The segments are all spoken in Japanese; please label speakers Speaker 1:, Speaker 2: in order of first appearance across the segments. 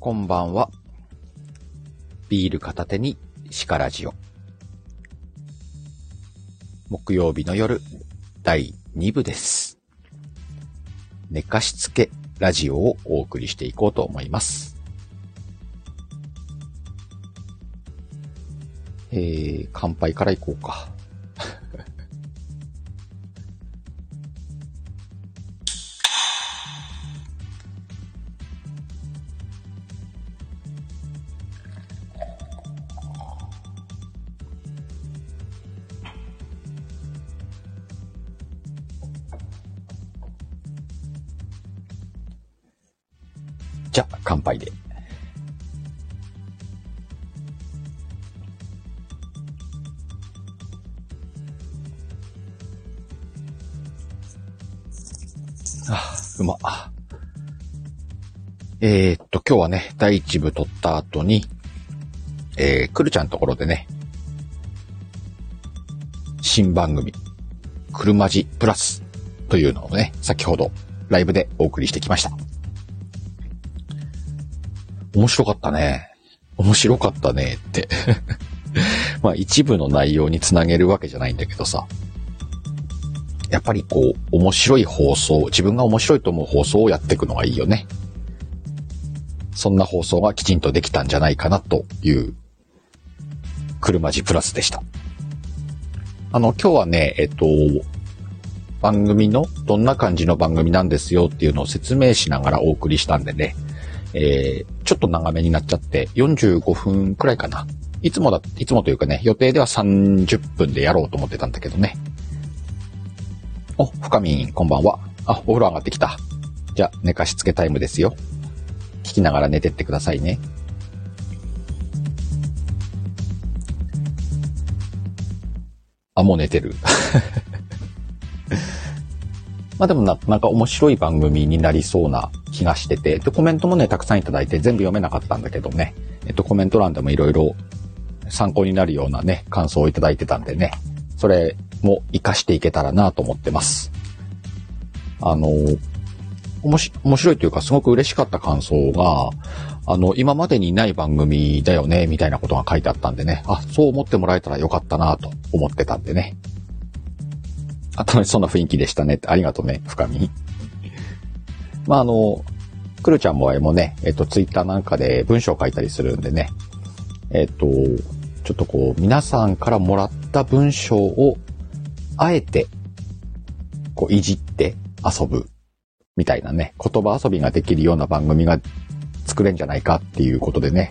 Speaker 1: こんばんは。ビール片手にシカラジオ。木曜日の夜、第2部です。寝かしつけラジオをお送りしていこうと思います。えー、乾杯からいこうか。えー、っと、今日はね、第一部撮った後に、えー、くるちゃんのところでね、新番組、車字プラスというのをね、先ほどライブでお送りしてきました。面白かったね。面白かったねって。まあ一部の内容につなげるわけじゃないんだけどさ。やっぱりこう、面白い放送、自分が面白いと思う放送をやっていくのがいいよね。そんな放送がきちんとできたんじゃないかなという、車字プラスでした。あの、今日はね、えっと、番組のどんな感じの番組なんですよっていうのを説明しながらお送りしたんでね、えー、ちょっと長めになっちゃって、45分くらいかな。いつもだ、いつもというかね、予定では30分でやろうと思ってたんだけどね。お、深みん、こんばんは。あ、お風呂上がってきた。じゃあ、寝かしつけタイムですよ。聞きながら寝てってくださいね。あ、もう寝てる。まあでもな、なんか面白い番組になりそうな気がしてて、で、コメントもね、たくさんいただいて全部読めなかったんだけどね、えっと、コメント欄でもいろいろ参考になるようなね、感想をいただいてたんでね、それも活かしていけたらなと思ってます。あの、おもし、面白いというかすごく嬉しかった感想が、あの、今までにない番組だよね、みたいなことが書いてあったんでね、あ、そう思ってもらえたらよかったなと思ってたんでね。あ、楽しそうな雰囲気でしたね。ありがとうね、深み。まあ、あの、くるちゃんもあれもね、えっと、ツイッターなんかで文章を書いたりするんでね、えっと、ちょっとこう、皆さんからもらった文章を、あえて、こう、いじって遊ぶ、みたいなね、言葉遊びができるような番組が作れんじゃないかっていうことでね、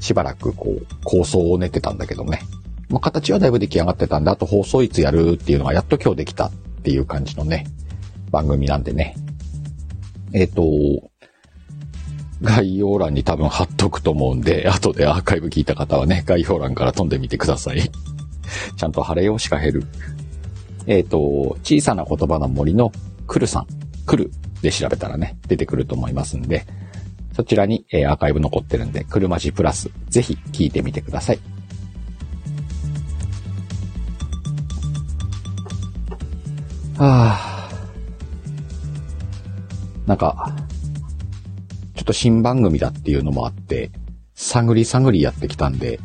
Speaker 1: しばらくこう、構想を練ってたんだけどね。まあ、形はだいぶ出来上がってたんで、あと放送いつやるっていうのがやっと今日できたっていう感じのね、番組なんでね。えっ、と、概要欄に多分貼っとくと思うんで、後でアーカイブ聞いた方はね、概要欄から飛んでみてください。ちゃんと貼れようしか減る。えっ、と、小さな言葉の森のくるさん、くるで調べたらね、出てくると思いますんで、そちらに、えアーカイブ残ってるんで、車字プラス、ぜひ聞いてみてください。はあ。なんか、ちょっと新番組だっていうのもあって、探り探りやってきたんで、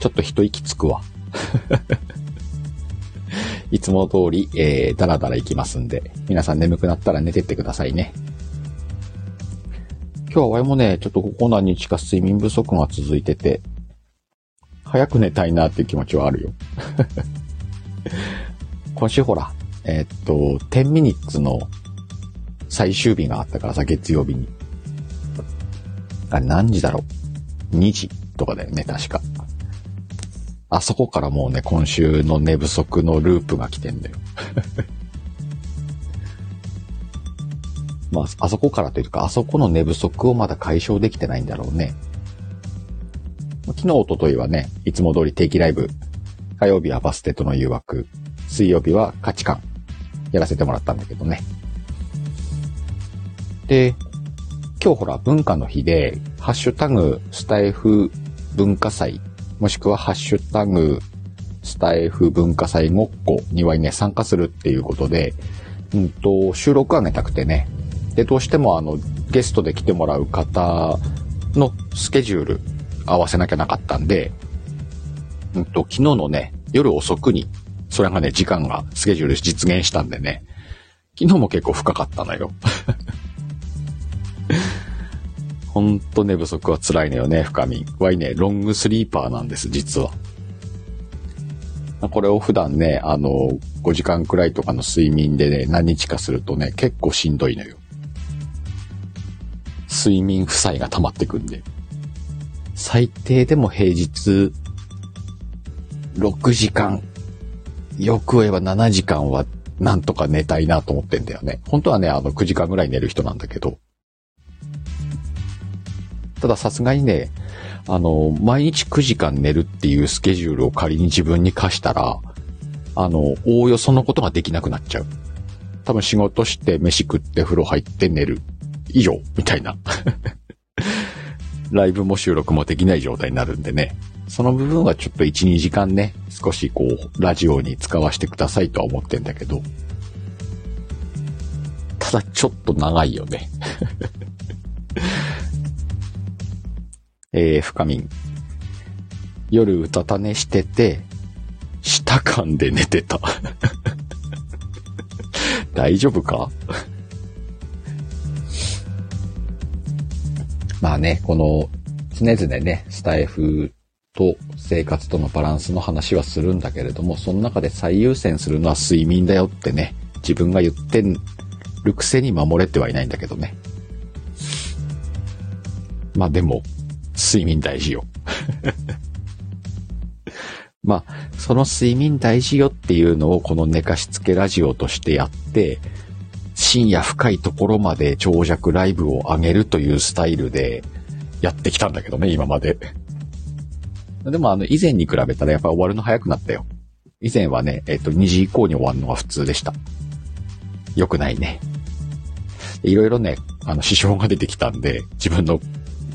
Speaker 1: ちょっと一息つくわ。いつも通り、えー、だらだら行きますんで、皆さん眠くなったら寝てってくださいね。今日は我もね、ちょっとここ何日か睡眠不足が続いてて、早く寝たいなっていう気持ちはあるよ。今週ほら、えーっと、10ミニッツの最終日があったからさ、月曜日に。あ何時だろう ?2 時とかだよね、確か。あそこからもうね、今週の寝不足のループが来てんだよ。まあ、あそこからというか、あそこの寝不足をまだ解消できてないんだろうね。昨日、一昨日はね、いつも通り定期ライブ、火曜日はバステとの誘惑、水曜日は価値観、やらせてもらったんだけどね。で、今日ほら文化の日で、ハッシュタグスタイフ文化祭、もしくはハッシュタグスタイフ文化祭ごっこにはね、参加するっていうことで、うんと、収録上げたくてね。で、どうしてもあの、ゲストで来てもらう方のスケジュール合わせなきゃなかったんで、うんと、昨日のね、夜遅くに、それがね、時間がスケジュール実現したんでね、昨日も結構深かったのよ。ほんと寝不足は辛いのよね、深み。わいね、ロングスリーパーなんです、実は。これを普段ね、あの、5時間くらいとかの睡眠でね、何日かするとね、結構しんどいのよ。睡眠負債が溜まってくんで。最低でも平日、6時間、よく言えば7時間はなんとか寝たいなと思ってんだよね。本当はね、あの9時間ぐらい寝る人なんだけど。たださすがにね、あの、毎日9時間寝るっていうスケジュールを仮に自分に課したら、あの、おおよそのことができなくなっちゃう。多分仕事して飯食って風呂入って寝る。以上、みたいな。ライブも収録もできない状態になるんでね。その部分はちょっと1、2時間ね、少しこう、ラジオに使わせてくださいとは思ってんだけど。ただちょっと長いよね。えー、深みん。夜うたた寝してて、舌噛んで寝てた。大丈夫か？まあね、この、常々ね、スタイフと生活とのバランスの話はするんだけれども、その中で最優先するのは睡眠だよってね、自分が言ってるくせに守れてはいないんだけどね。まあでも、睡眠大事よ。まあ、その睡眠大事よっていうのをこの寝かしつけラジオとしてやって、深夜深いところまで長尺ライブを上げるというスタイルでやってきたんだけどね、今まで。でもあの、以前に比べたらやっぱ終わるの早くなったよ。以前はね、えっと、2時以降に終わるのが普通でした。良くないね。いろいろね、あの、支障が出てきたんで、自分の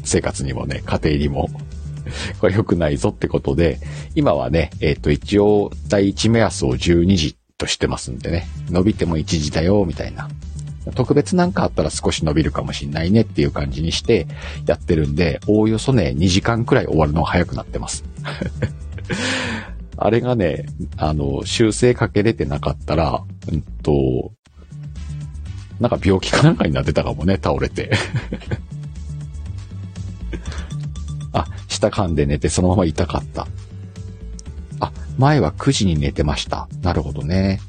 Speaker 1: 生活にもね、家庭にも これ良くないぞってことで、今はね、えっ、ー、と、一応、第一目安を12時としてますんでね、伸びても1時だよ、みたいな。特別なんかあったら少し伸びるかもしんないねっていう感じにしてやってるんで、おおよそね、2時間くらい終わるのが早くなってます。あれがね、あの、修正かけれてなかったら、うんと、なんか病気かなんかになってたかもね、倒れて。あ、下噛んで寝てそのまま痛かった。あ、前は9時に寝てました。なるほどね。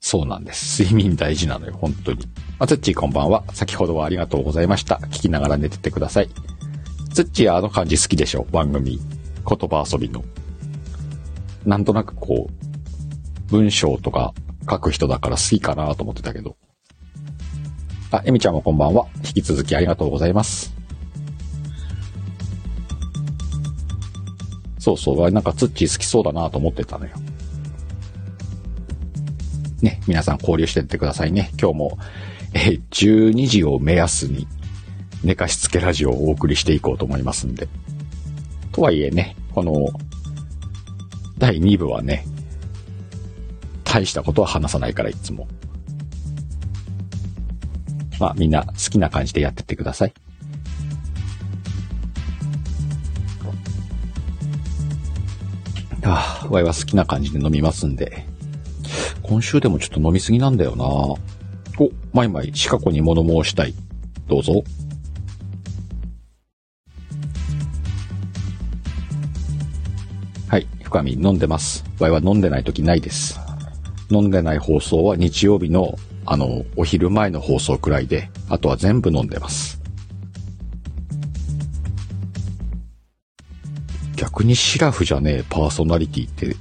Speaker 1: そうなんです。睡眠大事なのよ、本当に。あ、つっちーこんばんは。先ほどはありがとうございました。聞きながら寝ててください。つっちーあの感じ好きでしょ？番組。言葉遊びの。なんとなくこう、文章とか書く人だから好きかなと思ってたけど。あ、エミちゃんもこんばんは。引き続きありがとうございます。そうそう、あれなんかツッチー好きそうだなと思ってたのよ。ね、皆さん交流してってくださいね。今日も、え、12時を目安に寝かしつけラジオをお送りしていこうと思いますんで。とはいえね、この、第2部はね、大したことは話さないからいつも。まあみんな好きな感じでやってってください。ああ、ワイは好きな感じで飲みますんで。今週でもちょっと飲みすぎなんだよなお、マイマイ、シカゴに物申したい。どうぞ。はい、深み飲んでます。ワイは飲んでない時ないです。飲んでない放送は日曜日のあの、お昼前の放送くらいで、あとは全部飲んでます。逆にシラフじゃねえパーソナリティって、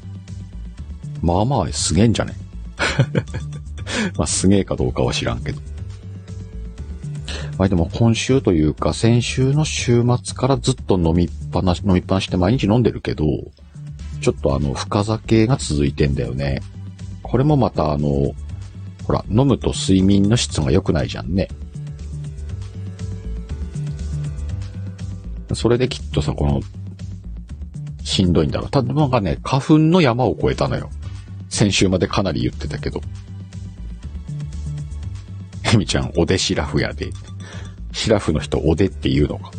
Speaker 1: まあまあすげえんじゃね？まあすげえかどうかは知らんけど。まあでも今週というか先週の週末からずっと飲みっぱなし、飲みっぱなしって毎日飲んでるけど、ちょっとあの深酒が続いてんだよね。これもまたあの、ほら、飲むと睡眠の質が良くないじゃんね。それできっとさ、この、しんどいんだろ。ただなんかね、花粉の山を越えたのよ。先週までかなり言ってたけど。エミちゃん、お弟子ラフやで。シラフの人、おでって言うのか。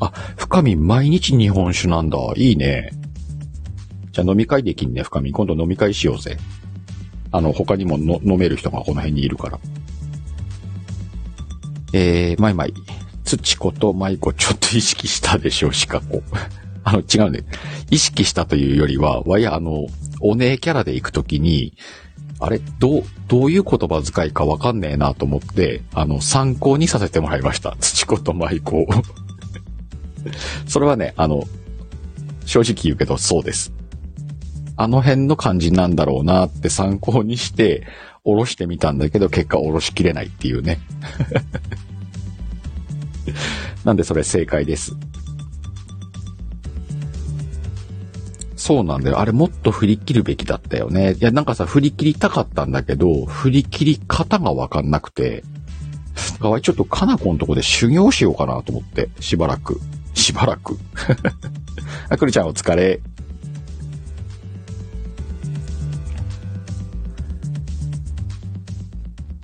Speaker 1: あ、深み毎日日本酒なんだ。いいね。じゃあ飲み会できんね、深み。今度飲み会しようぜ。あの、他にもの飲める人がこの辺にいるから。えー、マイマイ。土子と舞子ちょっと意識したでしょ、シカ子。あの、違うね。意識したというよりは、わや、あの、お姉キャラで行くときに、あれ、どう、どういう言葉遣いかわかんねえなと思って、あの、参考にさせてもらいました。土子と舞子。それはね、あの、正直言うけど、そうです。あの辺の感じなんだろうなって参考にして、おろしてみたんだけど、結果おろしきれないっていうね。なんでそれ正解です。そうなんだよ。あれもっと振り切るべきだったよね。いや、なんかさ、振り切りたかったんだけど、振り切り方がわかんなくて、だからちょっとかなこのとこで修行しようかなと思って、しばらく。しばらく。あくるちゃんお疲れ。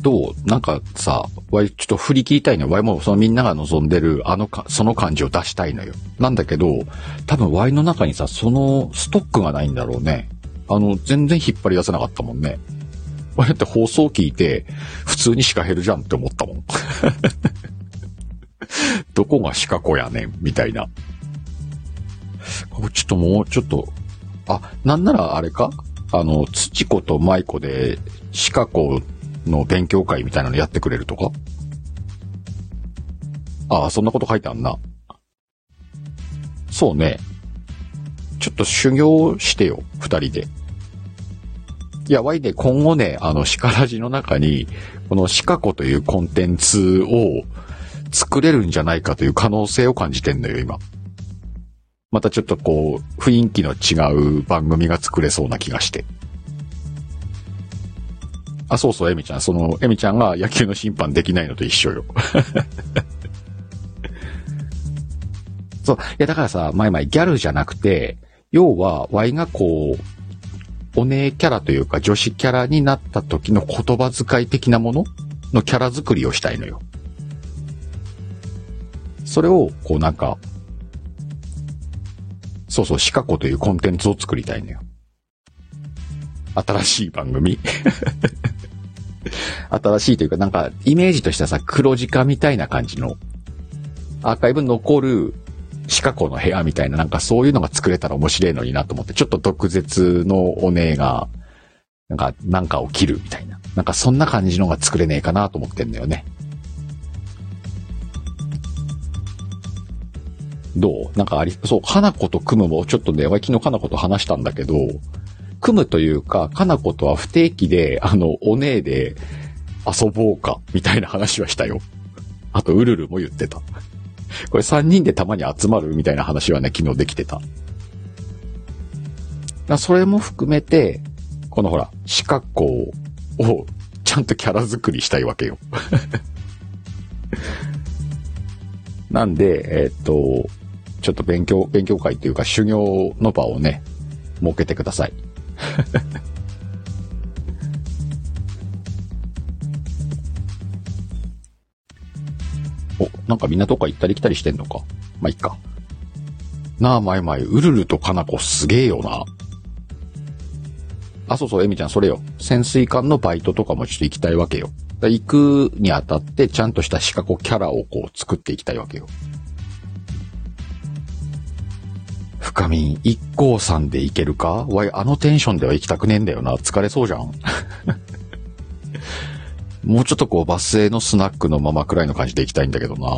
Speaker 1: どう？なんかさ、わいちょっと振り切りたいのよ。わいもそのみんなが望んでるあのか、その感じを出したいのよ。なんだけど、多分ワイの中にさ、そのストックがないんだろうね。あの、全然引っ張り出せなかったもんね。わいって放送聞いて、普通にシカヘルじゃんって思ったもん。どこがシカ子やねん、みたいな。ちょっともうちょっと、あ、なんならあれか？あの、土子と舞子で、シカ子の勉強会みたいなのやってくれるとか？ああ、そんなこと書いてあんな。そうね。ちょっと修行してよ、二人で。いや、ワイね、今後ね、あの、シカラジの中に、このシカコというコンテンツを作れるんじゃないかという可能性を感じてんのよ、今。またちょっとこう、雰囲気の違う番組が作れそうな気がして。あ、そうそう、エミちゃん。その、エミちゃんが野球の審判できないのと一緒よ。そう。いや、だからさ、前々ギャルじゃなくて、要は、ワイがこう、お姉キャラというか女子キャラになった時の言葉遣い的なもの？のキャラ作りをしたいのよ。それを、こうなんか、そうそう、シカコというコンテンツを作りたいのよ。新しい番組 新しいというか、なんか、イメージとしてはさ、黒字化みたいな感じの、アーカイブ残る、シカコの部屋みたいな、なんかそういうのが作れたら面白いのになと思って、ちょっと毒舌のお姉が、なんか、なんかを切るみたいな。なんかそんな感じのが作れねえかなと思ってんだよね。どう？なんかあり、そう、花子と組むもちょっとね、昨日花子と話したんだけど、組むというか、かなことは不定期で、あの、お姉で遊ぼうか、みたいな話はしたよ。あと、うるるも言ってた。これ3人でたまに集まるみたいな話はね、昨日できてた。それも含めて、このほら、四角校をちゃんとキャラ作りしたいわけよ。なんで、えー、っと、ちょっと勉強、勉強会っていうか修行の場をね、設けてください。お、なんかみんなどっか行ったり来たりしてんのか？まあ、いっか。なあ、まいまい、うるるとかなこすげえよな。あ、そうそう、えみちゃん、それよ。潜水艦のバイトとかもちょっと行きたいわけよ。行くにあたって、ちゃんとしたシカゴキャラをこう作っていきたいわけよ。深み、一行さんで行けるか？わい、あのテンションでは行きたくねえんだよな。疲れそうじゃん。もうちょっとこう、バス停のスナックのままくらいの感じで行きたいんだけどな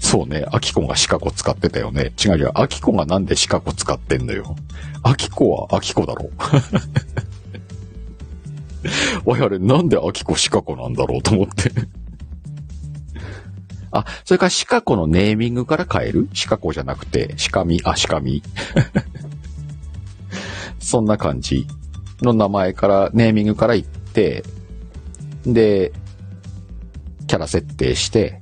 Speaker 1: そうね、アキコがシカゴ使ってたよね。違う違う、アキコがなんでシカゴ使ってんのよ。アキコはアキコだろ。わいあれ、なんでアキコシカゴなんだろうと思ってあ、それからシカコのネーミングから変える？シカコじゃなくて、シカミ、あ、シカミ。そんな感じの名前から、ネーミングから言って、で、キャラ設定して、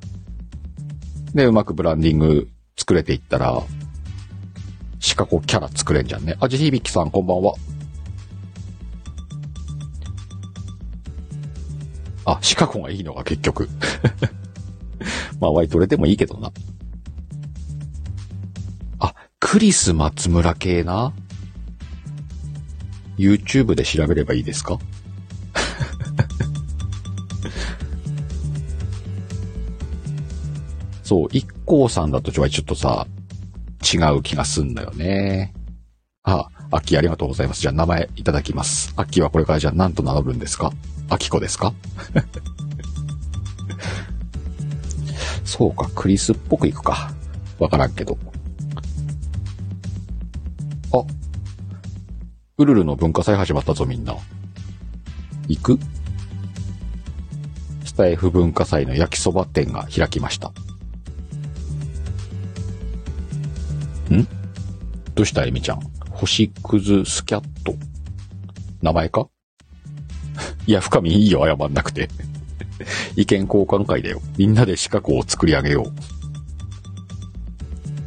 Speaker 1: で、うまくブランディング作れていったら、シカコキャラ作れんじゃんね。あ、じひびきさんこんばんは。あ、シカゴがいいのが結局。まあ、ワイトレでもいいけどな。あ、クリス松村系な ?YouTube で調べればいいですか？そう、一光さんだとちょっとさ、違う気がすんだよね。あ、アッキありがとうございます。じゃあ名前いただきます。アッキはこれからじゃあ何と名乗るんですか？アキコですか？そうか、クリスっぽくいくか。わからんけど。あ、ウルルの文化祭始まったぞみんな。行く？スタイフ文化祭の焼きそば店が開きました。ん？どうしたエミちゃん？星屑スキャット。名前か？いや、深見いいよ、謝んなくて。意見交換会だよ。みんなで四角を作り上げよ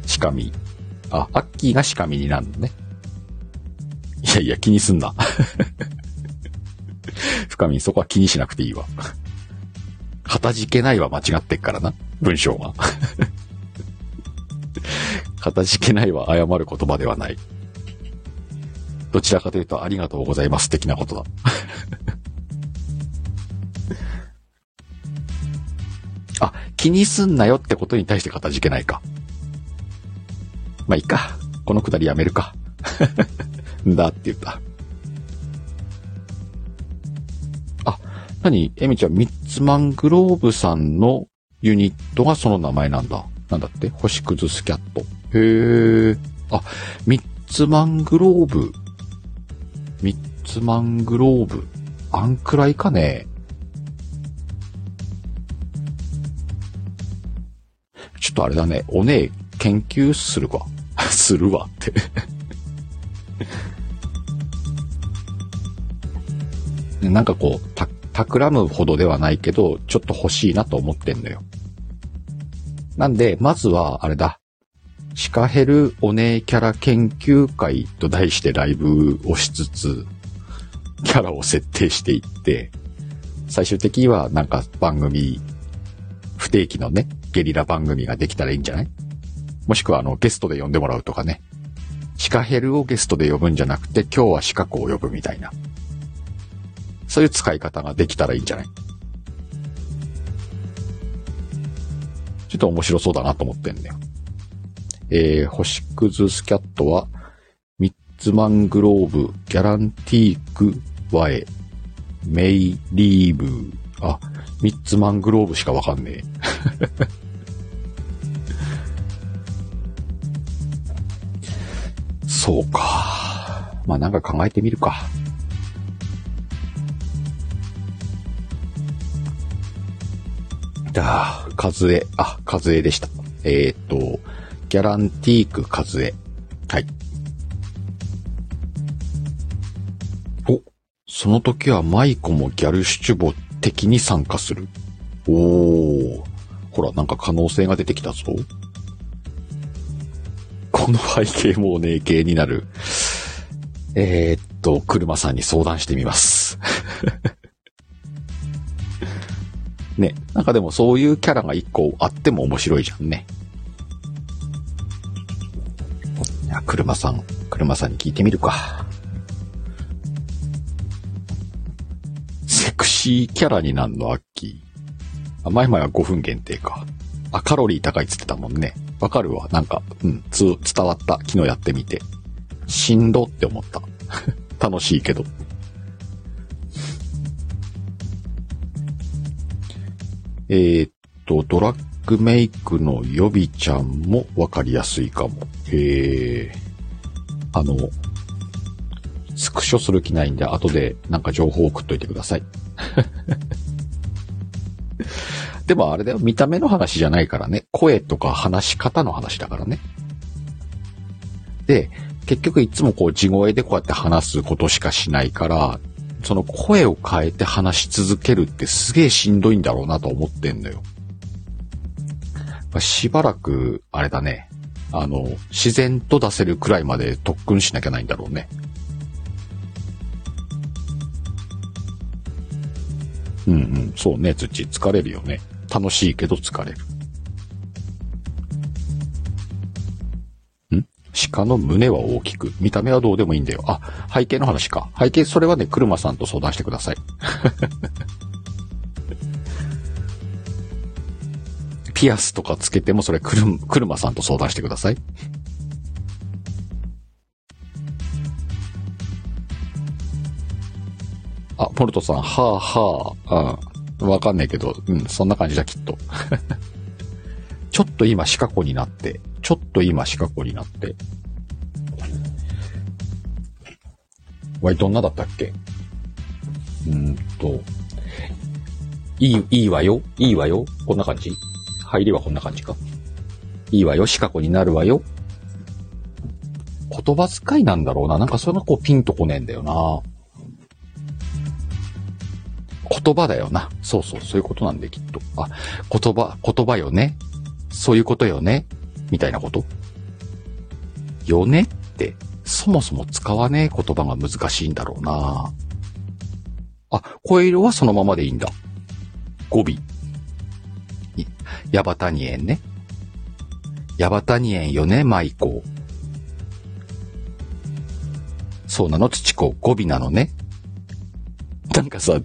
Speaker 1: う。しかみ。あ、アッキーがしかみになるのね。いやいや、気にすんな。深み、そこは気にしなくていいわ。かたじけないは間違ってっからな。文章が。かたじけないは謝る言葉ではない。どちらかというとありがとうございます的なことだ。気にすんなよってことに対してかたじけないか。まあいいか。このくだりやめるか。だって言った。あ、なにエミちゃん、ミッツマングローブさんのユニットがその名前なんだ。なんだって？星屑スキャット。へえ。あ、ミッツマングローブ。ミッツマングローブ。あんくらいかね。とあれだね。おねえ、研究するわ。するわって なんかこう、た、企むほどではないけど、ちょっと欲しいなと思ってんのよ。なんで、まずは、あれだ。シカヘルお姉キャラ研究会と題してライブをしつつ、キャラを設定していって、最終的にはなんか番組、不定期のね、ゲリラ番組ができたらいいんじゃない？もしくはあの、ゲストで呼んでもらうとかね。シカヘルをゲストで呼ぶんじゃなくて、今日はシカ子を呼ぶみたいな。そういう使い方ができたらいいんじゃない？ちょっと面白そうだなと思ってんだよ。えー、星屑スキャットは、ミッツマングローブ、ギャランティーク、ワエ、メイリーブ、あ、ミッツマングローブしかわかんねえ。そうか。まあなんか考えてみるか。だ、カズエ、あ、カズエでした。えー、っと、ギャランティークカズエ。はい。お、その時はマイコもギャルシュチュボ的に参加する。おー。ほら、なんか可能性が出てきたぞ。この背景もね、系になる。えー、っと、車さんに相談してみます。ね、なんかでもそういうキャラが一個あっても面白いじゃんね。や、車さん、車さんに聞いてみるか。セクシーキャラになんの、アッキー。あ、前々は5分限定か。あ、カロリー高いっつってたもんね。わかるわ。なんか、うん、つ、伝わった。昨日やってみて。しんどって思った。楽しいけど。えー、っと、ドラッグメイクの予備ちゃんもわかりやすいかも。へえ。あの、スクショする気ないんで、後でなんか情報を送っといてください。でもあれだよ、見た目の話じゃないからね。声とか話し方の話だからね。で、結局いつもこう地声でこうやって話すことしかしないから、その声を変えて話し続けるってすげえしんどいんだろうなと思ってんのよ。しばらく、あれだね。あの、自然と出せるくらいまで特訓しなきゃないんだろうね。うんうん。そうね、土疲れるよね。楽しいけど疲れる。ん？鹿の胸は大きく。見た目はどうでもいいんだよ。あ、背景の話か。背景、それはね、車さんと相談してください。ピアスとかつけてもそれ、くる、車さんと相談してください。あ、ポルトさん、はあはあ、うん。わかんないけど、うん、そんな感じだ、きっと。ちょっと今、シカ子になって、ちょっと今、シカ子になって。わい、どんなだったっけ？うんと、いい、いいわよ？いいわよ？こんな感じ？入りはこんな感じか。いいわよ？シカ子になるわよ？言葉遣いなんだろうな。なんかそれがこうピンとこねえんだよな。言葉だよな。そうそう、そういうことなんで、きっと。あ、言葉、言葉よね。そういうことよね。みたいなことよねって、そもそも使わねえ言葉が難しいんだろうな。あ、声色はそのままでいいんだ。語尾。ヤバタニエンね。ヤバタニエンよね、マイコそうなの、土子。語尾なのね。なんかさ、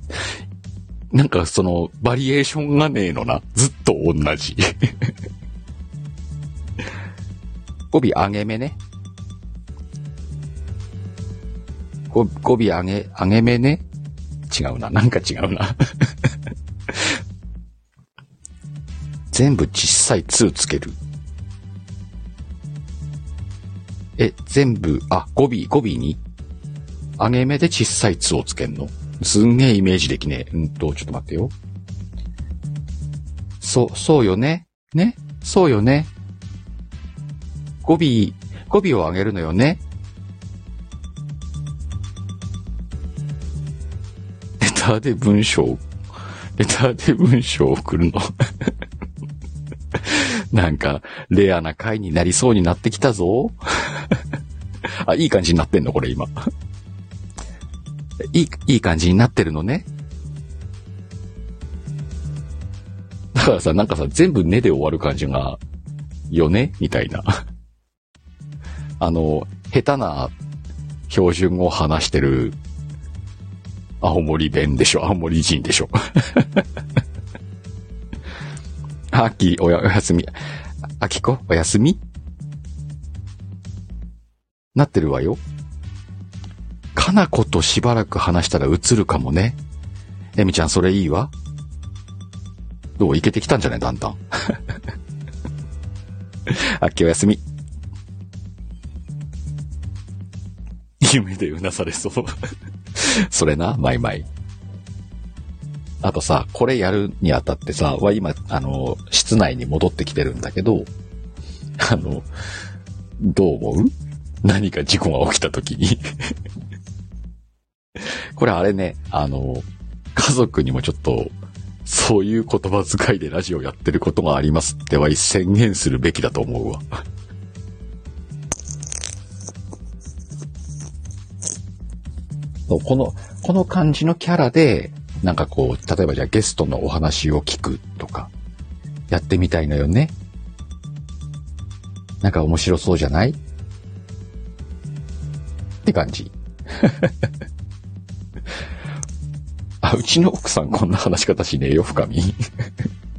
Speaker 1: なんかその、バリエーションがねえのな。ずっと同じ。語尾上げ目ね。語尾上げ、上げ目ね。違うな。なんか違うな。全部小さい2つける。え、全部、あ、語尾、語尾に？上げ目で小さい2をつけんの？すんげえイメージできねえ。うんと、ちょっと待ってよ。そう、そうよね。ね？そうよね。語尾、語尾を上げるのよね。レターで文章、レターで文章を送るの。なんか、レアな回になりそうになってきたぞ。あ、いい感じになってんのこれ今。いい、いい感じになってるのね。だからさ、なんかさ、全部ねで終わる感じが、よね？みたいな。あの、下手な標準語を話してる、青森弁でしょ？青森人でしょ？あき、おや、おやすみ。あきこ、おやすみ？なってるわよ。かなことしばらく話したら映るかもね。えみちゃん、それいいわ。どう？いけてきたんじゃない？だんだん。あっきおやすみ。夢でうなされそう それな、マイマイ。あとさ、これやるにあたってさ、は今、あの、室内に戻ってきてるんだけど、あの、どう思う？何か事故が起きた時にこれあれね、あの、家族にもちょっと、そういう言葉遣いでラジオやってることがありますっては宣言するべきだと思うわ。この、この感じのキャラで、なんかこう、例えばじゃあゲストのお話を聞くとか、やってみたいのよね。なんか面白そうじゃない？って感じ。あ、うちの奥さんこんな話し方しねえよ、深み。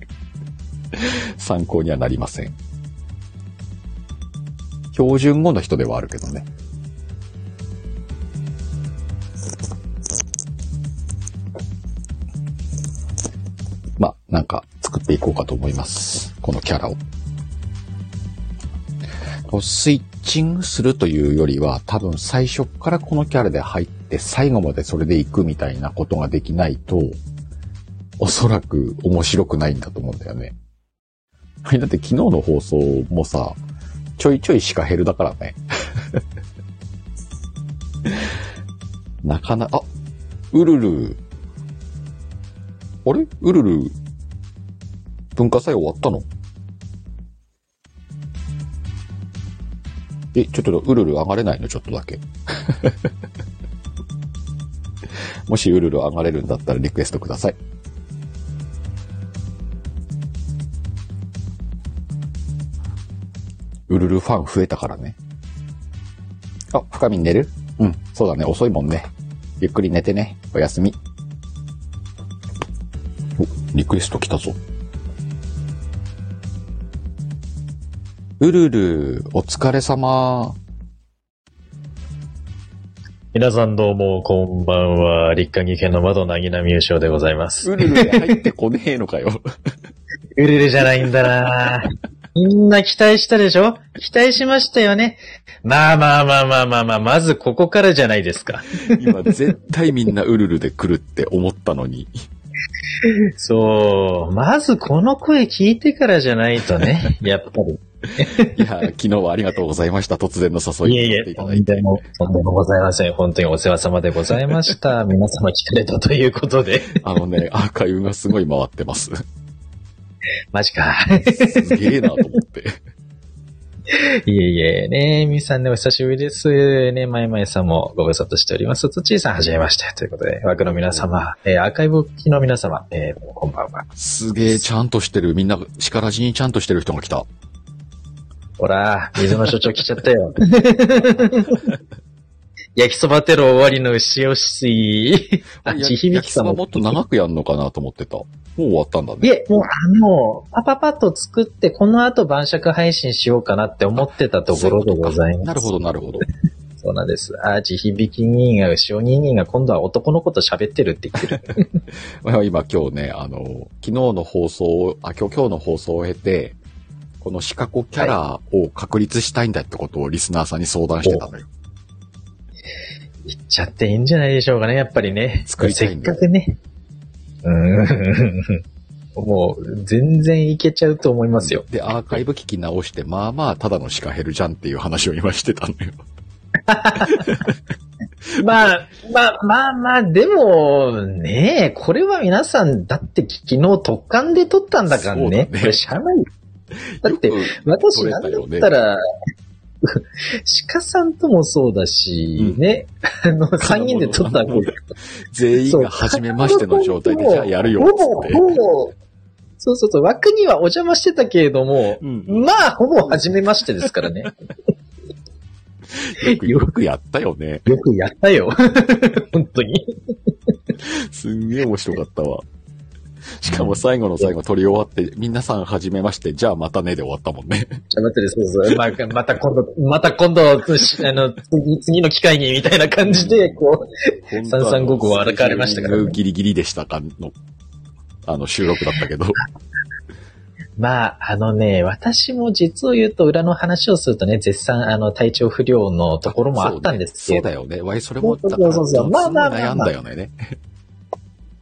Speaker 1: 参考にはなりません。標準語の人ではあるけどね。まあ、なんか作っていこうかと思います。このキャラを。スイッチングするというよりは、多分最初からこのキャラで入ってて最後までそれで行くみたいなことができないと、おそらく面白くないんだと思うんだよね。はい、だって昨日の放送もさ、ちょいちょいシカヘルだからね。なかな、あ、ウルル。あれ？ウルル、文化祭終わったの？え、ちょっとウルル上がれないの？ちょっとだけ。もしウルル上がれるんだったらリクエストください。ウルルファン増えたからね。あ、深み寝る？うん、そうだね。遅いもんね。ゆっくり寝てね。おやすみ。お、リクエスト来たぞ。ウルル、お疲れ様。
Speaker 2: 皆さんどうも、こんばんは。立夏岐県の窓なぎなみゆうしょうでございます。
Speaker 1: うるるで入ってこねえのかよ。
Speaker 2: うるるじゃないんだなみんな期待したでしょ？期待しましたよね。まあまあまあまあまあまあ、まずここからじゃないですか。
Speaker 1: 今絶対みんなうるるで来るって思ったのに。
Speaker 2: そう。まずこの声聞いてからじゃないとね。やっぱり。
Speaker 1: いや、昨日はありがとうございました。突然の誘い
Speaker 2: いえいえ
Speaker 1: に乗ってい、ただいて。
Speaker 2: とんでも、とんでもございません。本当にお世話様でございました。皆様聞かれたということで。
Speaker 1: あのね、アーカイブがすごい回ってます。
Speaker 2: マジか。
Speaker 1: すげえなと思って。
Speaker 2: いえいえ、ねみさんね、お久しぶりです。ねまいまいさんもご無沙汰しております。つちーさん、はじめまして。ということで、枠の皆様、えーアーカイブを聞きの皆様、えーこんばんは。
Speaker 1: すげえちゃんとしてる。みんな、力地にちゃんとしてる人が来た。
Speaker 2: ほら、水の所長来ちゃったよ。焼きそばテロ終わりの牛尾水。あ、
Speaker 1: や
Speaker 2: 地響
Speaker 1: 焼き
Speaker 2: さんも。
Speaker 1: もっと長くやんのかなと思ってた。もう終わったんだね。
Speaker 2: いえ、もうあの、パパパッと作って、この後晩酌配信しようかなって思ってたところでございます。
Speaker 1: なるほど、なるほど。
Speaker 2: そうなんです。あ、地響き人が、牛尾人間が今度は男の子と喋ってるって言ってる。
Speaker 1: まあ今今日ね、あの、昨日の放送を、あ、今日、今日の放送を経て、このシカゴキャラを確立したいんだってことをリスナーさんに相談してたのよ。
Speaker 2: 言っちゃっていいんじゃないでしょうかね、やっぱりね。せっ
Speaker 1: 作りたいんだよ
Speaker 2: かくね。うーん。もう、全然いけちゃうと思いますよ。
Speaker 1: で、アーカイブ聞き直して、まあまあ、ただのシカヘルじゃんっていう話を今してたのよ。
Speaker 2: まあ、まあ、まあまあ、でも、ねえ、これは皆さん、だって昨日特感で撮ったんだからね。
Speaker 1: ね
Speaker 2: これしゃあない。だって私なんだったら、鹿さんともそうだし、
Speaker 1: うん
Speaker 2: ね、あの、3人で撮ったわけ
Speaker 1: 全員が初めましての状態で、じゃあやるよ、って。
Speaker 2: ほぼ、そうそうそう、枠にはお邪魔してたけれども、
Speaker 1: うん
Speaker 2: まあ、ほぼ初めましてですからね。
Speaker 1: よく、よくやったよね。
Speaker 2: よくやったよ。本当に。
Speaker 1: すんげえ面白かったわ。しかも最後の最後撮り終わって、皆さん初めまして、じゃあまたねで終わったもんね。
Speaker 2: じゃあ待ってね、そうそう。まあ、また今度、また今度、しあの、次、次の機会に、みたいな感じで、こう、3355は歩かれましたからね
Speaker 1: ギリギリでしたかの、あの収録だったけど。
Speaker 2: まあ、あのね、私も実を言うと裏の話をするとね、絶賛、あの、体調不良のところもあったんですけど、
Speaker 1: そうだよね。わい、それも、
Speaker 2: そうそうそうそうまあまあまあまあ
Speaker 1: 悩んだよね。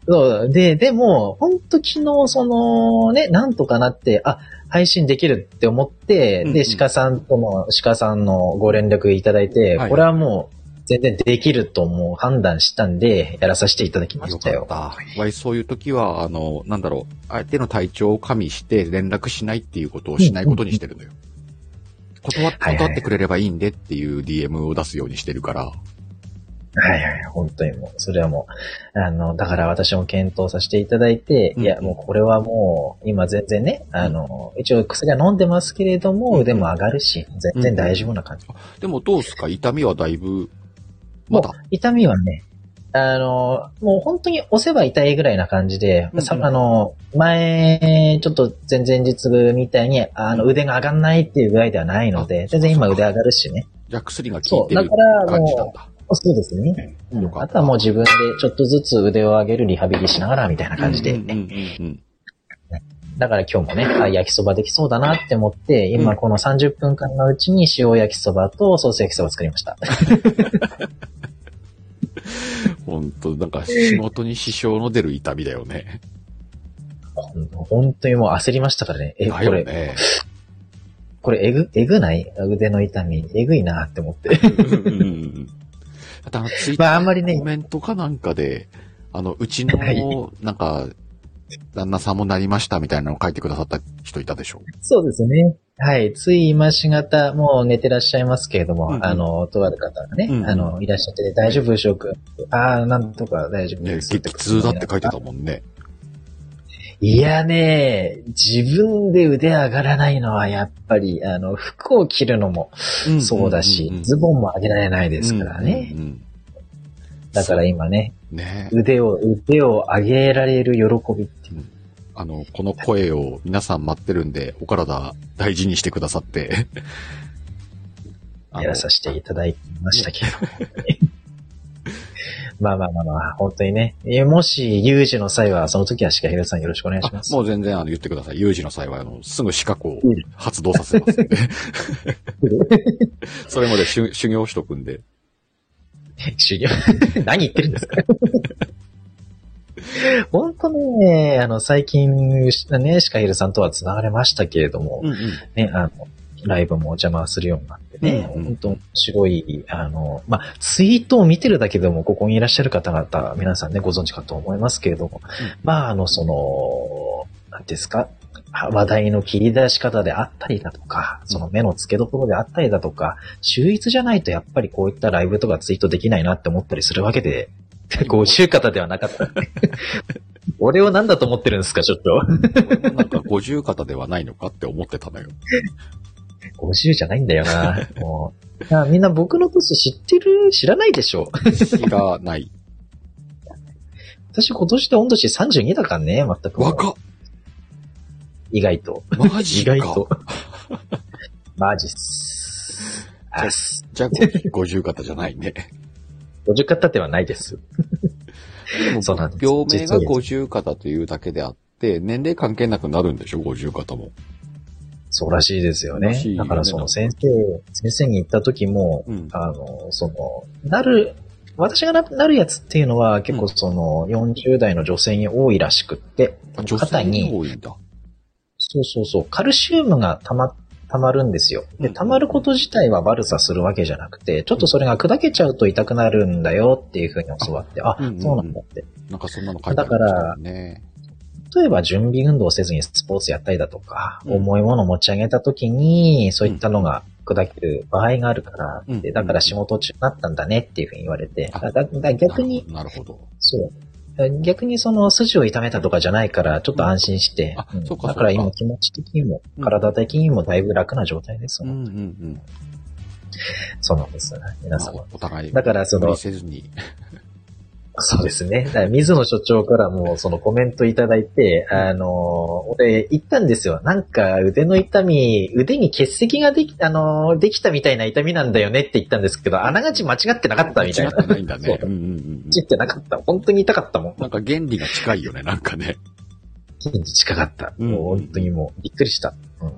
Speaker 2: そう。で、でも、ほんと昨日、その、ね、なんとかなって、あ、配信できるって思って、
Speaker 1: うんうん
Speaker 2: で、鹿さんとの、鹿さんのご連絡いただいて、
Speaker 1: はい
Speaker 2: これはもう、全然できるともう判断したんで、やらさせていただきましたよ。
Speaker 1: よかった。わい、そういう時は、あの、なんだろう、相手の体調を加味して連絡しないっていうことをしないことにしてるのよ。断っ
Speaker 2: はいはい
Speaker 1: 断ってくれればいいんでっていう DM を出すようにしてるから。
Speaker 2: はいはい、本当にもう、それはもう、あの、だから私も検討させていただいて、
Speaker 1: うん。
Speaker 2: いや、もうこれはもう、今全然ね、あの、一応薬は飲んでますけれども、
Speaker 1: うん。
Speaker 2: 腕も上がるし、全然大丈夫な感じ。
Speaker 1: でもどうすか？痛みはだいぶ、
Speaker 2: もう
Speaker 1: まだ。、
Speaker 2: 痛みはね、あの、もう本当に押せば痛いぐらいな感じで、
Speaker 1: うん。うん
Speaker 2: さあの、前、ちょっと前々日みたいに、あの、腕が上がんないっていうぐらいではないので、
Speaker 1: あ
Speaker 2: 全然今腕上がるしね。
Speaker 1: じゃあ薬が効
Speaker 2: そ、
Speaker 1: いうてる
Speaker 2: だからも
Speaker 1: 感じなんだ。
Speaker 2: う、そうですね。あとはもう自分でちょっとずつ腕を上げるリハビリしながらみたいな感じで、だから今日もね、あ焼きそばできそうだなって思って、
Speaker 1: うん
Speaker 2: 今この30分間のうちに塩焼きそばとソース焼きそば作りました。
Speaker 1: 本当なんか仕事に支障の出る痛みだよね。
Speaker 2: 本当にもう焦りましたからね。え、
Speaker 1: だ
Speaker 2: これ。これえぐ、えぐない？腕の痛み。えぐいなって思って。
Speaker 1: うんあとあの、ツイッタ
Speaker 2: まああんまりね
Speaker 1: ーコメントかなんかで、あの、うち
Speaker 2: はい
Speaker 1: の、なんか、旦那さんもなりましたみたいなのを書いてくださった人いたでしょ
Speaker 2: そうですね。はい。つい今しがた、もう寝てらっしゃいますけれども、
Speaker 1: うんうん
Speaker 2: あの、とある方がね、
Speaker 1: うんうん
Speaker 2: あの、いらっしゃって、大丈夫でしょうか？ああ、なんとか大丈夫
Speaker 1: ね、
Speaker 2: です。
Speaker 1: 激痛だって書いてたもんね。
Speaker 2: いやね、自分で腕上がらないのはやっぱり、あの、服を着るのもそうだし、ズボンも上げられないですからね。
Speaker 1: うんうんうん
Speaker 2: だから今ね、
Speaker 1: ね
Speaker 2: 腕を、腕を上げられる喜びっていう。
Speaker 1: あの、この声を皆さん待ってるんで、お体大事にしてくださって。
Speaker 2: やらさせていただきましたけど。まあまあまあまあ、本当にね。えもし、有事の際は、その時は鹿平さんよろしくお願いします。
Speaker 1: もう全然あの言ってください。有事の際は、あの、すぐ資格を
Speaker 2: うん
Speaker 1: 発動させますんで。それまで修修行しとくんで。
Speaker 2: 修行？何言ってるんですか？本当ね、あの、最近、ね、シカヒルさんとは繋がれましたけれども、
Speaker 1: うんうん。
Speaker 2: ね、あの、ライブもお邪魔するようになってね、
Speaker 1: うんうん
Speaker 2: 本当面白い、あの、まあ、ツイートを見てるだけでも、ここにいらっしゃる方々、皆さんね、ご存知かと思いますけれども、まあ、あの、その、なんですか、話題の切り出し方であったりだとか、その目の付けどころであったりだとか、秀逸じゃないとやっぱりこういったライブとかツイートできないなって思ったりするわけで、こう、週方ではなかった。俺を何だと思ってるんですか、ちょっと。
Speaker 1: なんか五十肩ではないのかって思ってたのよ。
Speaker 2: 50じゃないんだよな。もう。いやみんな僕の年知ってる？知らないでしょ
Speaker 1: 気がない。
Speaker 2: 私今年で御年32だからね、全く。
Speaker 1: 若っ
Speaker 2: 意外と。
Speaker 1: マジか。
Speaker 2: 意外と。マジっす。あっす。
Speaker 1: じゃあ五十肩じゃないね。
Speaker 2: 50方ではないです。そうなんです
Speaker 1: 病名が
Speaker 2: 実は
Speaker 1: 五十肩というだけであって、年齢関係なくなるんでしょ？五十肩も。
Speaker 2: そうらしいですよね。だからその先生、先生に言った時も、
Speaker 1: うん。
Speaker 2: あの、その、なる、私がななるやつっていうのは結構その40代の女性に多いらしくって、
Speaker 1: 女性
Speaker 2: 肩に
Speaker 1: に多いんだ。
Speaker 2: そうそうそう。カルシウムがたま、たまるんですよ。で、
Speaker 1: うん
Speaker 2: たまること自体は悪さするわけじゃなくて、ちょっとそれが砕けちゃうと痛くなるんだよっていうふうに教わって、あ、
Speaker 1: うんうんうん
Speaker 2: そうなんだって。
Speaker 1: なんかそんなの書いてありましたよね。
Speaker 2: 例えば準備運動をせずにスポーツやったりだとか、
Speaker 1: うん
Speaker 2: 重いものを持ち上げた時に、そういったのが砕ける場合があるから
Speaker 1: うん
Speaker 2: だから仕事中になったんだねっていうふうに言われて、
Speaker 1: あ
Speaker 2: だだだ逆に、
Speaker 1: なるほど。
Speaker 2: そう。逆にその筋を痛めたとかじゃないから、ちょっと安心して、
Speaker 1: あ
Speaker 2: うんだから今気持ち的にも、
Speaker 1: うん
Speaker 2: 体的にもだいぶ楽な状態です
Speaker 1: うんうんうん。
Speaker 2: そうなんですよね、皆
Speaker 1: まあ
Speaker 2: 様。
Speaker 1: お互い、
Speaker 2: だからその
Speaker 1: せずに。
Speaker 2: そうですね。だから水野所長からもそのコメントいただいて、あの、俺言ったんですよ。なんか腕の痛み、腕に結石ができ、あの、できたみたいな痛みなんだよねって言ったんですけど、あながち間違ってなかったみたいな。
Speaker 1: 違ってないんだ
Speaker 2: そう。
Speaker 1: ねうんうんうん
Speaker 2: 間違ってなかった。本当に痛かったもん。
Speaker 1: なんか原理が近いよね、なんかね。
Speaker 2: 近かった。
Speaker 1: うん
Speaker 2: もう本当にもうびっくりした。うん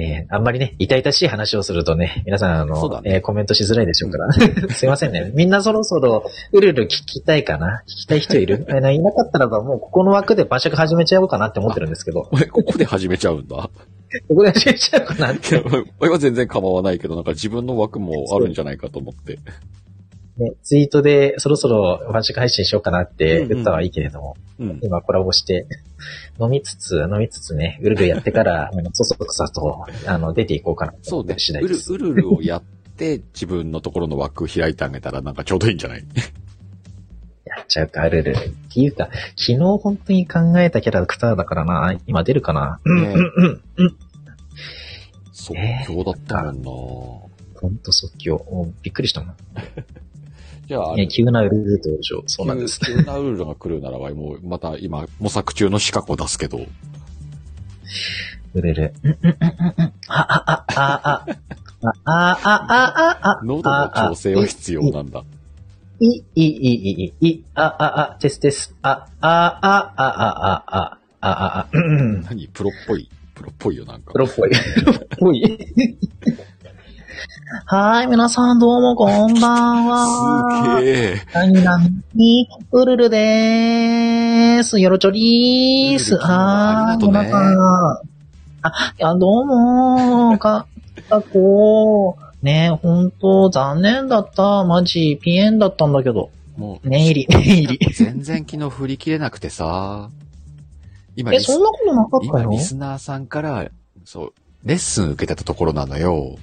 Speaker 2: えーあんまりね、痛々しい話をするとね、皆さん、あの、
Speaker 1: ね
Speaker 2: えーコメントしづらいでしょうから。すいませんね。みんなそろそろ、うるる聞きたいかな？聞きたい人いる？えーいなかったらば、もうここの枠で晩酌始めちゃおうかなって思ってるんですけど、こ
Speaker 1: 俺、ここで始めちゃうんだ？
Speaker 2: こで始めちゃおうかなっ
Speaker 1: い
Speaker 2: て。
Speaker 1: や俺は全然構わないけど、なんか自分の枠もあるんじゃないかと思って。
Speaker 2: ね、ツイートでそろそろ晩酌配信しようかなって言ったはいいけれども、
Speaker 1: うん。
Speaker 2: 今コラボして、飲みつつ、飲みつつね、うるるやってから、そそくさと、あの、出ていこうかなと
Speaker 1: そうね
Speaker 2: 次。第です。
Speaker 1: うるるをやって、自分のところの枠開いてあげたらなんかちょうどいいんじゃない？
Speaker 2: やっちゃうか、ルル。っていうか、昨日本当に考えたキャラクターだからな、今出るかな？うん、
Speaker 1: ね
Speaker 2: うん、うん、うん。
Speaker 1: 即
Speaker 2: え
Speaker 1: 興だったもんな、
Speaker 2: ほんと即興。びっくりしたもん。
Speaker 1: じゃあ、
Speaker 2: いや、急なルル登場。そうなんです。
Speaker 1: 急急なウルルが来るならば、もう、また今、模索中の資格を出すけど、
Speaker 2: ルルル。うん、うん、うん、うん。あ、あ、あ、あ、あ、あ、あ、あ、あ、あ、
Speaker 1: 喉の調整は必要なんだ。
Speaker 2: い、い、い、い、い、い、い、あ、あ、あ、テステス。あ、あ、あ、あ、あ、あ、あ、あ、あ、うん。
Speaker 1: 何プロっぽい。プロっぽいよ、なんか
Speaker 2: プ。ロっぽい。プロっぽい。はーい、皆さんどうもこんばんは。
Speaker 1: すげえ。
Speaker 2: 何々に、うるるでーす。よろちょりーす。はーい、皆さん。あ、いや、どうもか、かこう。ねえ、ほんと、残念だった。マジ、ピエンだったんだけど。
Speaker 1: もう、
Speaker 2: 念入り、念入り。
Speaker 1: 全然昨日振り切れなくてさ。今、
Speaker 2: え、そんなことなかった
Speaker 1: 今、
Speaker 2: よ
Speaker 1: リスナーさんから、そう、レッスン受けてたところなのよ。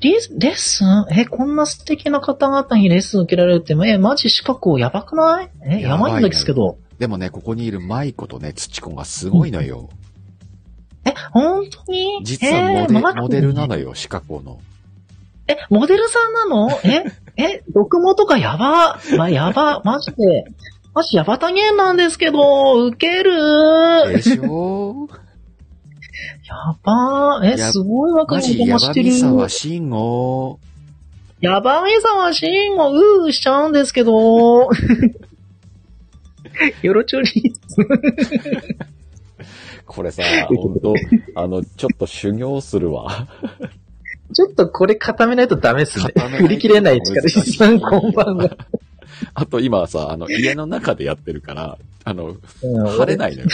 Speaker 2: リスレッスン？え、こんな素敵な方々にレッスン受けられるって、え、マジ資格やばくない？え、やばいんですけど。
Speaker 1: でもね、ここにいる舞子とね、土子がすごいのよ。
Speaker 2: え、本当に？
Speaker 1: 実はモデ,、
Speaker 2: えー
Speaker 1: モデルなのよ、シカゴの。
Speaker 2: え、モデルさんなの？え、え、読モとかやば、ま、やば、マジで。マジやばたげんなんですけど、ウケる？
Speaker 1: でしょ
Speaker 2: やばー。え、
Speaker 1: や
Speaker 2: すごい若
Speaker 1: マ
Speaker 2: い子してる。
Speaker 1: ミ沢慎吾。
Speaker 2: やばみさはシーンをうーしちゃうんですけど。よろちょり。
Speaker 1: これさ、ほんと、あの、ちょっと修行するわ。
Speaker 2: ちょっとこれ固めないとダメですね振り切れない力。
Speaker 1: 難しい
Speaker 2: さんこんばんは。
Speaker 1: あと今さ、あの、家の中でやってるから、あの、
Speaker 2: うん
Speaker 1: 晴れないのよね。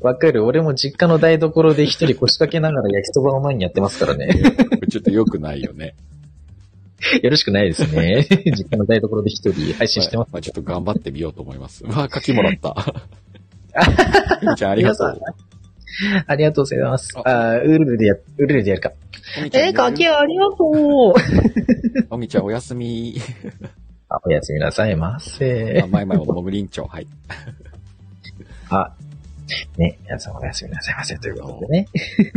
Speaker 2: わかる。俺も実家の台所で一人腰掛けながら焼きそばを前にやってますからね。
Speaker 1: ちょっと良くないよね。
Speaker 2: よろしくないですね。実家の台所で一人配信してます。
Speaker 1: まあ、ちょっと頑張ってみようと思います。うわ、書きもらった。ゆみちゃんありがとう。
Speaker 2: ありがとうございます。
Speaker 1: あ
Speaker 2: ウルルでや、ウルルでやるか。えー、かきありがとう。
Speaker 1: おみちゃんおやすみ。
Speaker 2: あおやすみなさいませ
Speaker 1: あ。前々ももぐりんちょ。はい。
Speaker 2: あ、ね、皆さんおやすみなさいませということでね。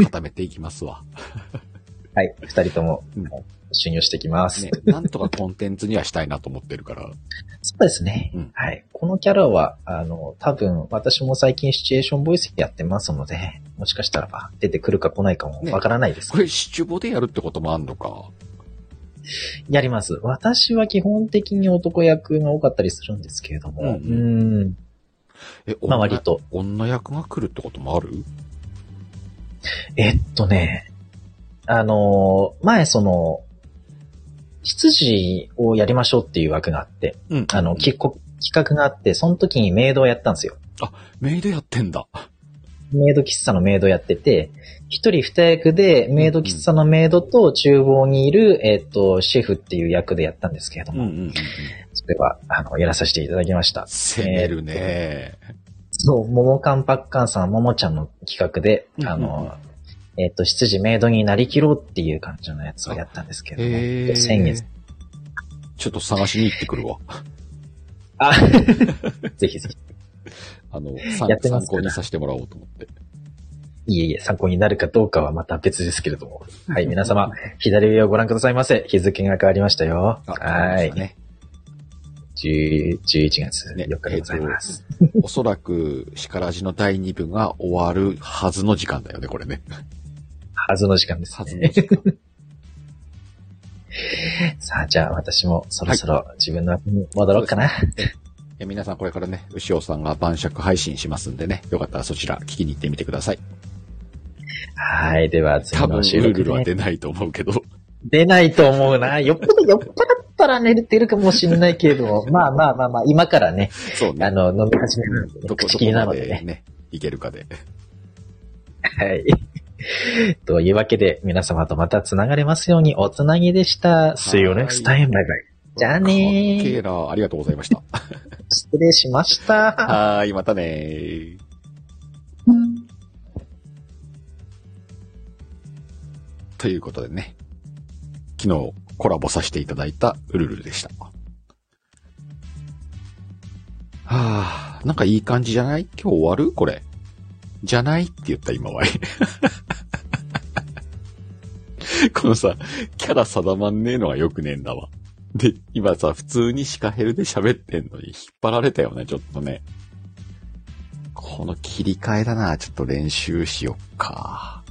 Speaker 1: 固めていきますわ。
Speaker 2: はい、二人とも
Speaker 1: うん、
Speaker 2: 収入してきます。
Speaker 1: ね、なんとかコンテンツにはしたいなと思ってるから。
Speaker 2: そうですね、
Speaker 1: うん
Speaker 2: はい。このキャラは、あの、多分、私も最近シチュエーションボイスやってますので、もしかしたらば出てくるか来ないかもわからないです。
Speaker 1: これ、シチュボでやるってこともあんのか？
Speaker 2: やります。私は基本的に男役が多かったりするんですけれども、
Speaker 1: うんう
Speaker 2: うんん。
Speaker 1: え、
Speaker 2: まあ
Speaker 1: 女
Speaker 2: 割と。
Speaker 1: 女役が来るってこともある？
Speaker 2: えっとね、あのー前その、執事をやりましょうっていう枠があって、
Speaker 1: うん
Speaker 2: あの、企画があって、その時にメイドをやったんですよ。
Speaker 1: メイドやってんだ。
Speaker 2: メイド喫茶のメイドやってて、一人二役でメイド喫茶のメイドと厨房にいる、えっと、シェフっていう役でやったんですけれども、
Speaker 1: うんうんうんうん。
Speaker 2: それは、あの、やらさせていただきました。
Speaker 1: 攻めるね。
Speaker 2: そう、ももかんぱっかんさん、ももちゃんの企画で、あの、えっと、執事メイドになりきろうっていう感じのやつをやったんですけれども、
Speaker 1: へえ。
Speaker 2: 先月。
Speaker 1: ちょっと探しに行ってくるわ。
Speaker 2: あ、ぜひぜひ。
Speaker 1: あの、参
Speaker 2: やって
Speaker 1: 参考にさせてもらおうと思って。
Speaker 2: いえいえ、参考になるかどうかはまた別ですけれども。はい、皆様、左上をご覧くださいませ。日付が変わりましたよ。
Speaker 1: あ
Speaker 2: はい。
Speaker 1: ね。
Speaker 2: 10 11月
Speaker 1: ね
Speaker 2: 4日でございます。
Speaker 1: おそらく、シカラジの第2部が終わるはずの時間だよね、これね。
Speaker 2: はずの時間です、
Speaker 1: はずの
Speaker 2: ね。
Speaker 1: 時間。
Speaker 2: さあ、じゃあ私もそろそろ自分の枠に戻ろうかな。
Speaker 1: え皆さんこれからね、牛尾さんが晩酌配信しますんでね、よかったらそちら聞きに行ってみてください。
Speaker 2: はい、では次
Speaker 1: 多分、
Speaker 2: の収
Speaker 1: ルー
Speaker 2: 録で
Speaker 1: ルは出ないと思うけど。
Speaker 2: 出ないと思うな。よっぽど酔っ払ったら寝てるかもしれないけれども、まあまあまあまあ、今からね、
Speaker 1: そうね。
Speaker 2: あの、飲み始めるんでね、
Speaker 1: どこ、
Speaker 2: 口切り
Speaker 1: どこま
Speaker 2: なのでね。
Speaker 1: でね、いけるかで。
Speaker 2: はい。というわけで、皆様とまた繋がれますようにおつなぎでした。See you next time. バイバイ。じゃあね
Speaker 1: かっけ
Speaker 2: ー。
Speaker 1: ーなありがとうございました。
Speaker 2: 失礼しました。
Speaker 1: はーい、またねー。ということでね、昨日コラボさせていただいたウルルでした。はあ、なんかいい感じじゃない？今日終わる？これ。じゃないって言った今は。このさ、キャラ定まんねえのがよくねえんだわ。で、今さ、普通にシカヘルで喋ってんのに引っ張られたよね、ちょっとね。この切り替えだな、ちょっと練習しよっか。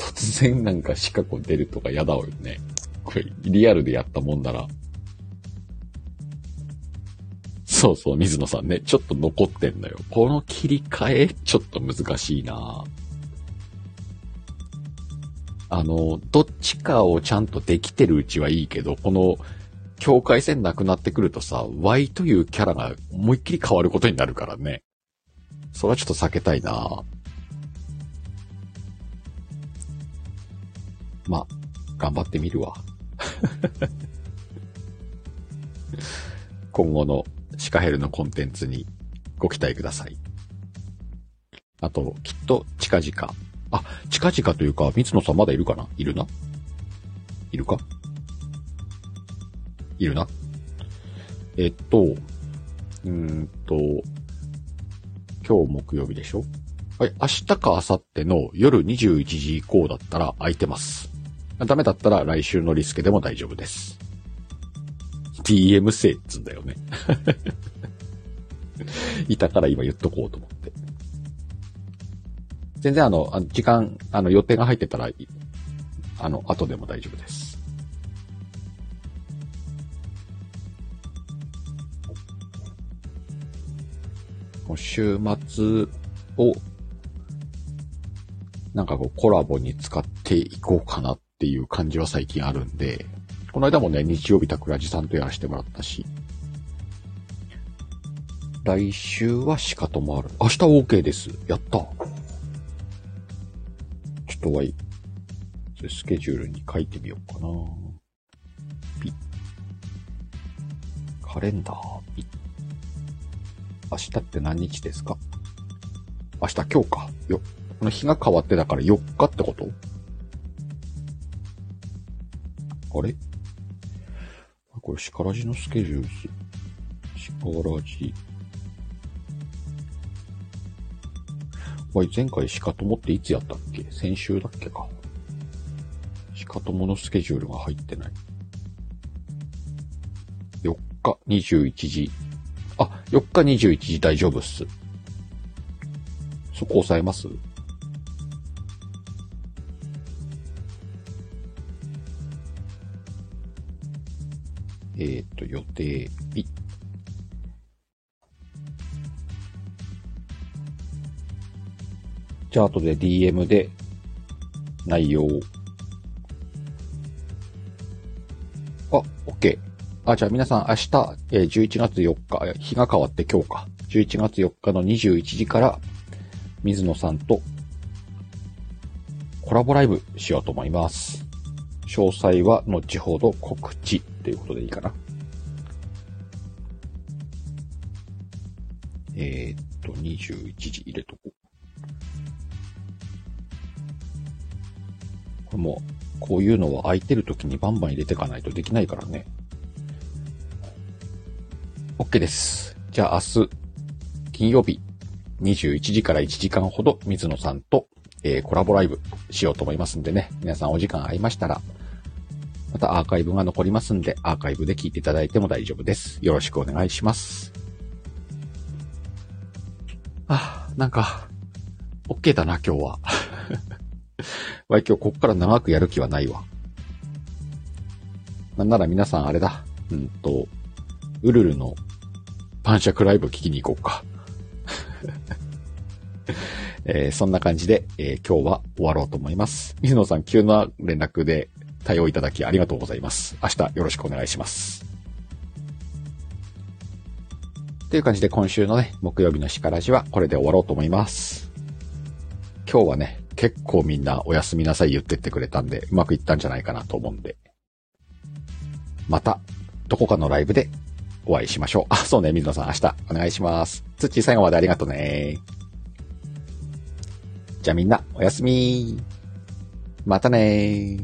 Speaker 1: 突然なんかシカゴ出るとか嫌だわよね。これ、リアルでやったもんなら。そうそう、水野さんね、ちょっと残ってんのよ。この切り替え、ちょっと難しいなあの、どっちかをちゃんとできてるうちはいいけど、この、境界線なくなってくるとさ、Y というキャラが思いっきり変わることになるからね。それはちょっと避けたいなぁまあ、頑張ってみるわ。今後のシカヘルのコンテンツにご期待ください。あと、きっと近々。あ、近々というか、水野さんまだいるかな？いるな？いるか？いるな？えっと、うーんと、今日木曜日でしょ？はい、明日か明後日の夜21時以降だったら空いてます。ダメだったら来週のリスケでも大丈夫です。DM せっつんだよね。いたから今言っとこうと思って。全然あの、あの時間、あの予定が入ってたら、あの、後でも大丈夫です。週末を、なんかこうコラボに使っていこうかなっっていう感じは最近あるんで、この間もね、日曜日桜地さんとやらせてもらったし、来週はシカトもある。明日 OK です。やった。ちょっとはい、それスケジュールに書いてみようかな。ピッ。カレンダー、ピッ。明日って何日ですか？明日今日か。よ、この日が変わってだから4日ってこと？あれ？これ、シカラジのスケジュールす。シカラジ。前回シカトモっていつやったっけ？先週だっけか。シカトモのスケジュールが入ってない。4日21時。あ、4日21時大丈夫っす。そこ押さえます？えっ、と、予定、ピッ。じゃあ、後で DM で内容。あ、OK。あ、じゃあ皆さん明日、えー11月4日、日が変わって今日か。11月4日の21時から、水野さんとコラボライブしようと思います。詳細は後ほど告知ということでいいかな。えー、っと、21時入れとこう。これも、こういうのは空いてる時にバンバン入れていかないとできないからね。OK です。じゃあ明日、金曜日、21時から1時間ほど水野さんと、えーコラボライブしようと思いますんでね。皆さんお時間合いましたら、またアーカイブが残りますんで、アーカイブで聞いていただいても大丈夫です。よろしくお願いします。あ、なんか、OK だな、今日は。わい、今日こっから長くやる気はないわ。なんなら皆さんあれだ。うんと、ウルルのパンシャクライブ聞きに行こうか。えーそんな感じで、えー今日は終わろうと思います。水野さん、急な連絡で対応いただきありがとうございます。明日よろしくお願いします。という感じで今週のね、木曜日のシカラジはこれで終わろうと思います。今日はね、結構みんなおやすみなさい言ってってくれたんで、うまくいったんじゃないかなと思うんで。また、どこかのライブでお会いしましょう。あ、そうね、水野さん明日お願いします。つっちー最後までありがとうね。じゃあみんな、おやすみ。またね。